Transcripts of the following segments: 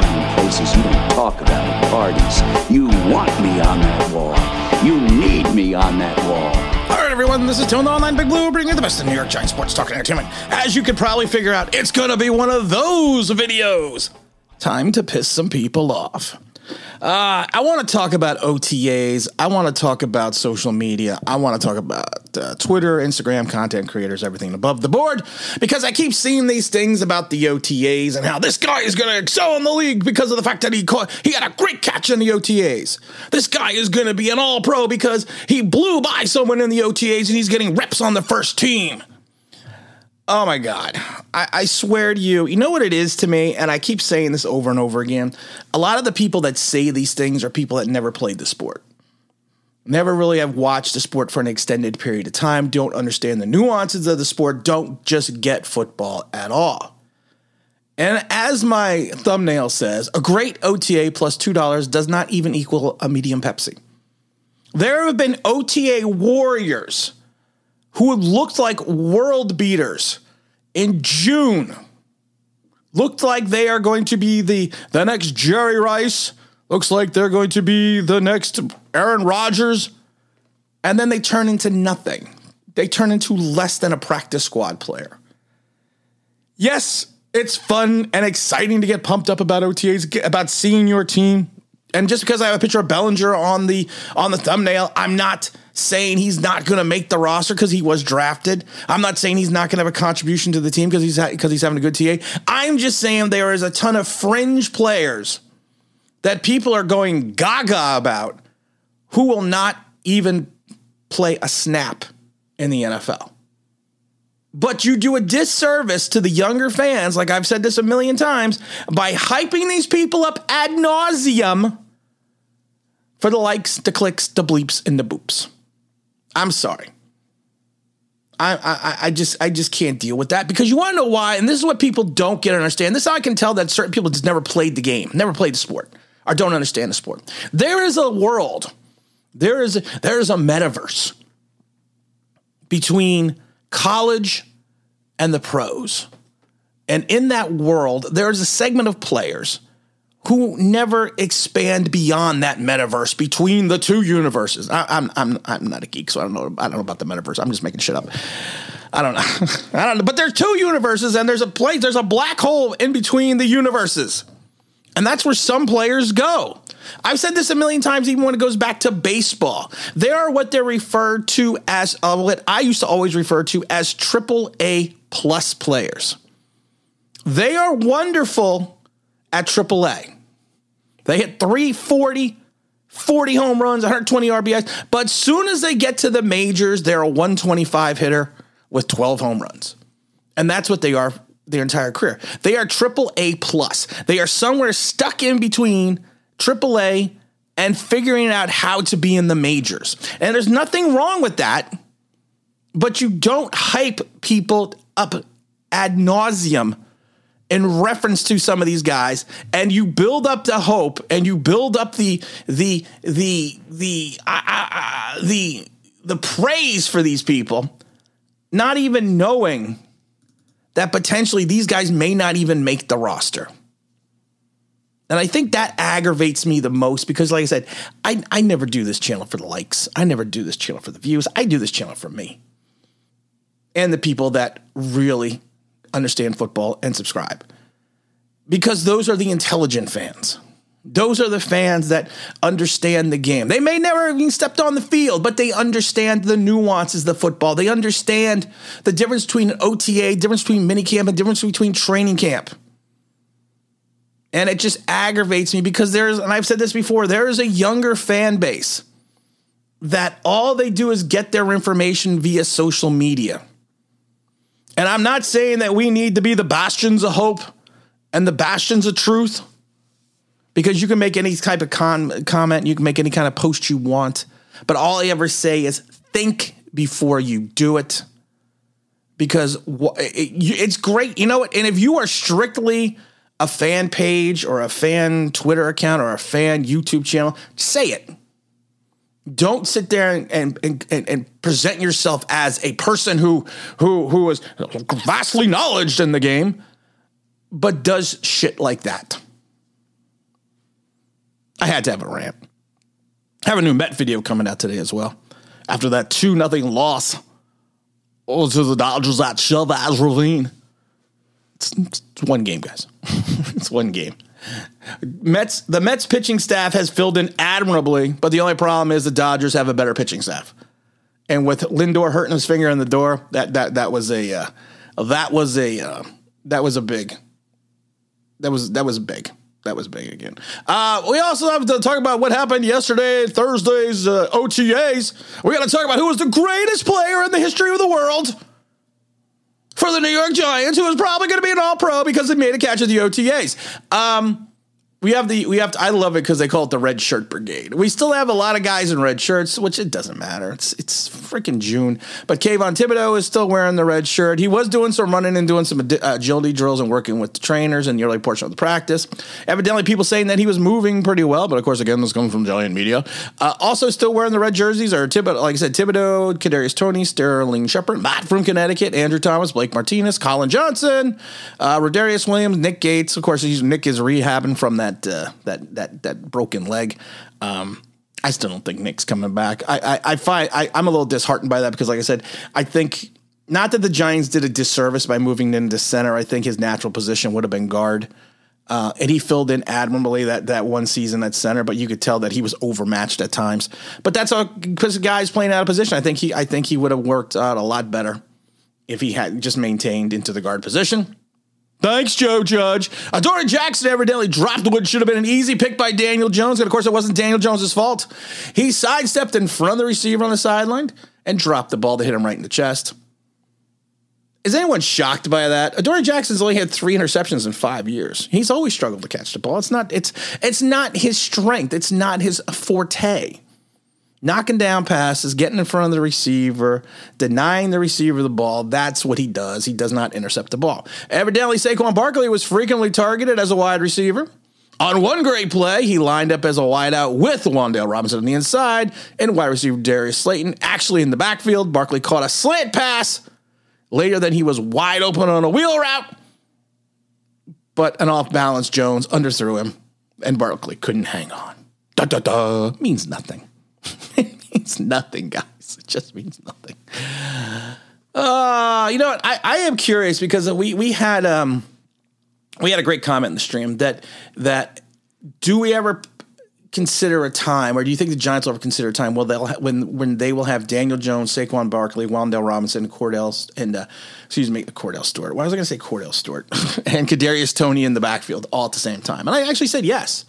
down places you don't talk about at parties. You want me on that wall. You need me on that wall. All right, everyone, this is Tone the Online Big Blue, bringing you the best in New York Giants sports talk and entertainment. As you could probably figure out, it's going to be one of those videos. Time to piss some people off. Uh, I want to talk about OTAs. I want to talk about social media. I want to talk about uh, Twitter, Instagram, content creators, everything above the board, because I keep seeing these things about the OTAs and how this guy is going to excel in the league because of the fact that he caught, he got a great catch in the OTAs. This guy is going to be an All Pro because he blew by someone in the OTAs and he's getting reps on the first team. Oh my God. I, I, swear to you, you know what it is to me? And I keep saying this over and over again. A lot of the people that say these things are people that never played the sport, never really have watched the sport for an extended period of time, don't understand the nuances of the sport, don't just get football at all. And as my thumbnail says, a great OTA plus $2 does not even equal a medium Pepsi. There have been OTA warriors who looked like world beaters in June. Looked like they are going to be the, the next Jerry Rice. Looks like they're going to be the next Aaron Rodgers. And then they turn into nothing. They turn into less than a practice squad player. Yes, it's fun and exciting to get pumped up about OTAs, about seeing your team. And just because I have a picture of Bellinger on the on the thumbnail, I'm not saying he's not going to make the roster because he was drafted. I'm not saying he's not going to have a contribution to the team because he's because he's having a good TA. I'm just saying there is a ton of fringe players that people are going gaga about who will not even play a snap in the NFL. But you do a disservice to the younger fans, like I've said this a million times, by hyping these people up ad nauseum for the likes, the clicks, the bleeps, and the boops. I'm sorry. I, I, I just I just can't deal with that because you want to know why, and this is what people don't get understand. This I can tell that certain people just never played the game, never played the sport, or don't understand the sport. There is a world, there is there is a metaverse between college and the pros, and in that world, there is a segment of players who never expand beyond that metaverse between the two universes. I, am I'm, I'm I'm not a geek, so I don't know I don't know about the metaverse. I'm just making shit up. I don't know. I don't know. But there's two universes, and there's a place. There's a black hole in between the universes, and that's where some players go. I've said this a million times, even when it goes back to baseball. They are what they're referred to as uh, what I used to always refer to as triple A plus players. They are wonderful at AAA. They hit 340, 40 home runs, 120 RBIs. But soon as they get to the majors, they're a 125 hitter with 12 home runs. And that's what they are their entire career. They are triple A plus. They are somewhere stuck in between triple A and figuring out how to be in the majors. And there's nothing wrong with that, but you don't hype people up ad nauseum in reference to some of these guys and you build up the hope and you build up the the the the uh, the the praise for these people not even knowing that potentially these guys may not even make the roster and I think that aggravates me the most because, like I said, I, I never do this channel for the likes. I never do this channel for the views. I do this channel for me and the people that really understand football and subscribe. Because those are the intelligent fans. Those are the fans that understand the game. They may never even stepped on the field, but they understand the nuances of football. They understand the difference between OTA, difference between minicamp, and difference between training camp. And it just aggravates me because there's, and I've said this before, there is a younger fan base that all they do is get their information via social media. And I'm not saying that we need to be the bastions of hope and the bastions of truth because you can make any type of con- comment, you can make any kind of post you want, but all I ever say is think before you do it because it's great. You know what? And if you are strictly a fan page or a fan Twitter account or a fan YouTube channel, say it. Don't sit there and, and, and, and, present yourself as a person who who who is vastly knowledge in the game, but does shit like that. I had to have a rant. I have a new Met video coming out today as well. After that 2 nothing loss oh, to the Dodgers at Chavez Ravine. It's, it's one game, guys. it's one game. Mets the Mets pitching staff has filled in admirably, but the only problem is the Dodgers have a better pitching staff. And with Lindor hurting his finger in the door, that that that was a uh, that was a uh, that was a big that was that was big. That was big again. Uh, we also have to talk about what happened yesterday, Thursday's uh, OTAs. We got to talk about who was the greatest player in the history of the world for the New York Giants, who is probably going to be an All Pro because they made a catch at the OTAs. Um, we have the we have to, I love it because they call it the red shirt brigade. We still have a lot of guys in red shirts, which it doesn't matter. It's it's freaking June. But Kayvon Thibodeaux is still wearing the red shirt. He was doing some running and doing some uh, agility drills and working with the trainers in the early portion of the practice. Evidently, people saying that he was moving pretty well, but of course, again, this comes from Giant media. Uh, also, still wearing the red jerseys are Thibodeaux, like I said, Thibodeaux, Kadarius Toney, Sterling Shepard, Matt from Connecticut, Andrew Thomas, Blake Martinez, Collin Johnson, uh, Rodarius Williams, Nick Gates. Of course, Nick is rehabbing from that that uh, that that that broken leg. Um, I still don't think Nick's coming back. I I, I find I, I'm a little disheartened by that because, like I said, I think not that the Giants did a disservice by moving into center. I think his natural position would have been guard. Uh, and he filled in admirably that that one season at center, but you could tell that he was overmatched at times. But that's all because the guy's playing out of position. I think he I think he would have worked out a lot better if he had just maintained into the guard position. Thanks, Joe Judge. Uh, Adoree Jackson evidently dropped what should have been an easy pick by Daniel Jones. And of course, it wasn't Daniel Jones' fault. He sidestepped in front of the receiver on the sideline and dropped the ball to hit him right in the chest. Is anyone shocked by that? Uh, Adoree Jackson's only had three interceptions in five years. He's always struggled to catch the ball. It's not, it's, it's not his strength. It's not his forte knocking down passes, getting in front of the receiver, denying the receiver the ball. That's what he does. He does not intercept the ball. Evidently, Saquon Barkley was frequently targeted as a wide receiver. On one great play, he lined up as a wideout with Wan'Dale Robinson on the inside and wide receiver Darius Slayton actually in the backfield. Barkley caught a slant pass later than he was wide open on a wheel route, but an off balance Jones underthrew him and Barkley couldn't hang on. Da da da means nothing. it means nothing, guys. It just means nothing. Uh, you know what? I, I am curious because we we had um we had a great comment in the stream that that do we ever consider a time, or do you think the Giants will ever consider a time? Well, they'll ha- when when they will have Daniel Jones, Saquon Barkley, Wan'Dale Robinson, Cordell, and uh, excuse me, Cordell Stewart. Why was I going to say Cordell Stewart and Kadarius Toney in the backfield all at the same time? And I actually said yes.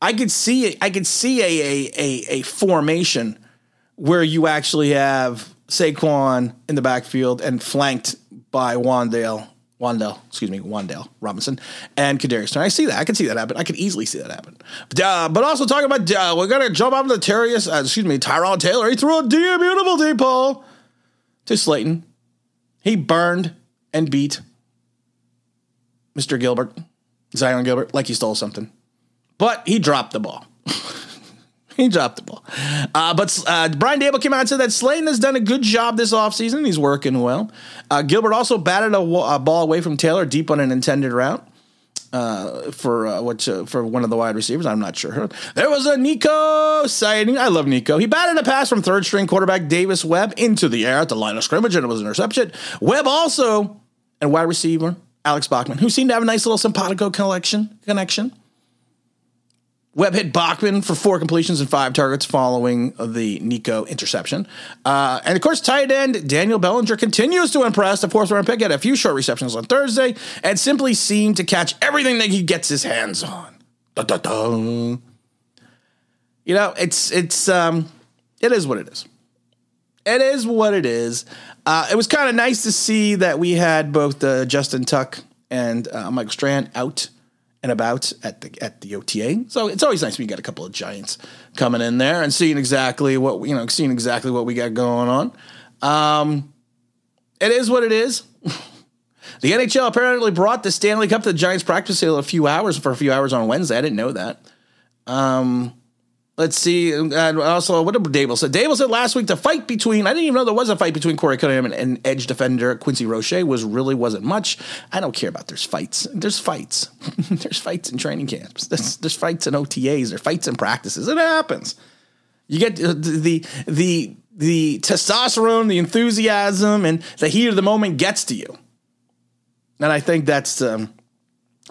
I could see I could see a, a a, a formation where you actually have Saquon in the backfield and flanked by Wan'Dale, Wan'Dale, excuse me, Wan'Dale Robinson and Kadarius. I see that. I can see that happen. I could easily see that happen. But, uh, but also talking about uh, we're gonna jump up to Terrius, uh, excuse me, Tyrod Taylor. He threw a deep, beautiful deep ball to Slayton. He burned and beat Mr. Gilbert, Zyon Gilbert, like he stole something but he dropped the ball. he dropped the ball. Uh, but uh, Brian Daboll came out and said that Slayton has done a good job this offseason. He's working well. Uh, Gilbert also batted a, a, ball away from Taylor deep on an intended route. Uh, for uh, which uh, for one of the wide receivers, I'm not sure. There was a Nico sighting. I love Nico. He batted a pass from third string quarterback Davis Webb into the air at the line of scrimmage, and it was an interception. Webb also and wide receiver Alex Bachman, who seemed to have a nice little simpatico connection. Connection. Webb hit Bachman for four completions and five targets following the Nico interception. Uh, and of course, tight end Daniel Bellinger continues to impress. The fourth round pick had a few short receptions on Thursday and simply seemed to catch everything that he gets his hands on. Da, da, da. You know, it's it's um, it is what it is. It is what it is. Uh, it was kind of nice to see that we had both uh, Justin Tuck and uh, Michael Strahan out and about at the at the OTA. So it's always nice when you get a couple of giants coming in there and seeing exactly what you know, seeing exactly what we got going on. Um, it is what it is. the NHL apparently brought the Stanley Cup to the Giants practice field a few hours for a few hours on Wednesday. I didn't know that. Um, Let's see. And also, what did Daboll said? Daboll said last week the fight between, I didn't even know there was a fight between Korey Cunningham and, and edge defender Quincy Roche was really wasn't much. I don't care about there's fights. There's fights. there's fights in training camps. There's, there's fights in OTAs. There's fights in practices. It happens. You get the, the, the, the testosterone, the enthusiasm, and the heat of the moment gets to you. And I think that's, um,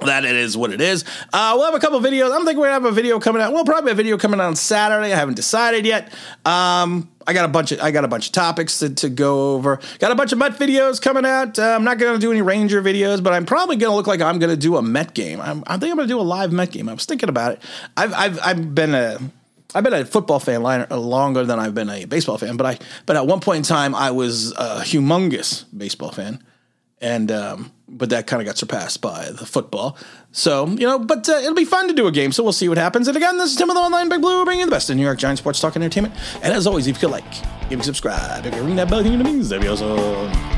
that it is what it is. Uh, we'll have a couple videos. I'm thinking we're gonna have a video coming out. Well, probably a video coming out on Saturday. I haven't decided yet. Um, I got a bunch of I got a bunch of topics to, to go over. Got a bunch of Met videos coming out. Uh, I'm not gonna do any Ranger videos, but I'm probably gonna look like I'm gonna do a Met game. I'm, I think I'm gonna do a live Met game. I was thinking about it. I've I've I've been a I've been a football fan longer than I've been a baseball fan, but I but at one point in time I was a humongous baseball fan, and um, but that kind of got surpassed by the football. So, you know, but uh, it'll be fun to do a game. So we'll see what happens. And again, this is Tim of the Online Big Blue, bringing you the best in New York Giants sports talk entertainment. And as always, if you could like, give me subscribe, if you ring that bell, you it means. That'd be awesome.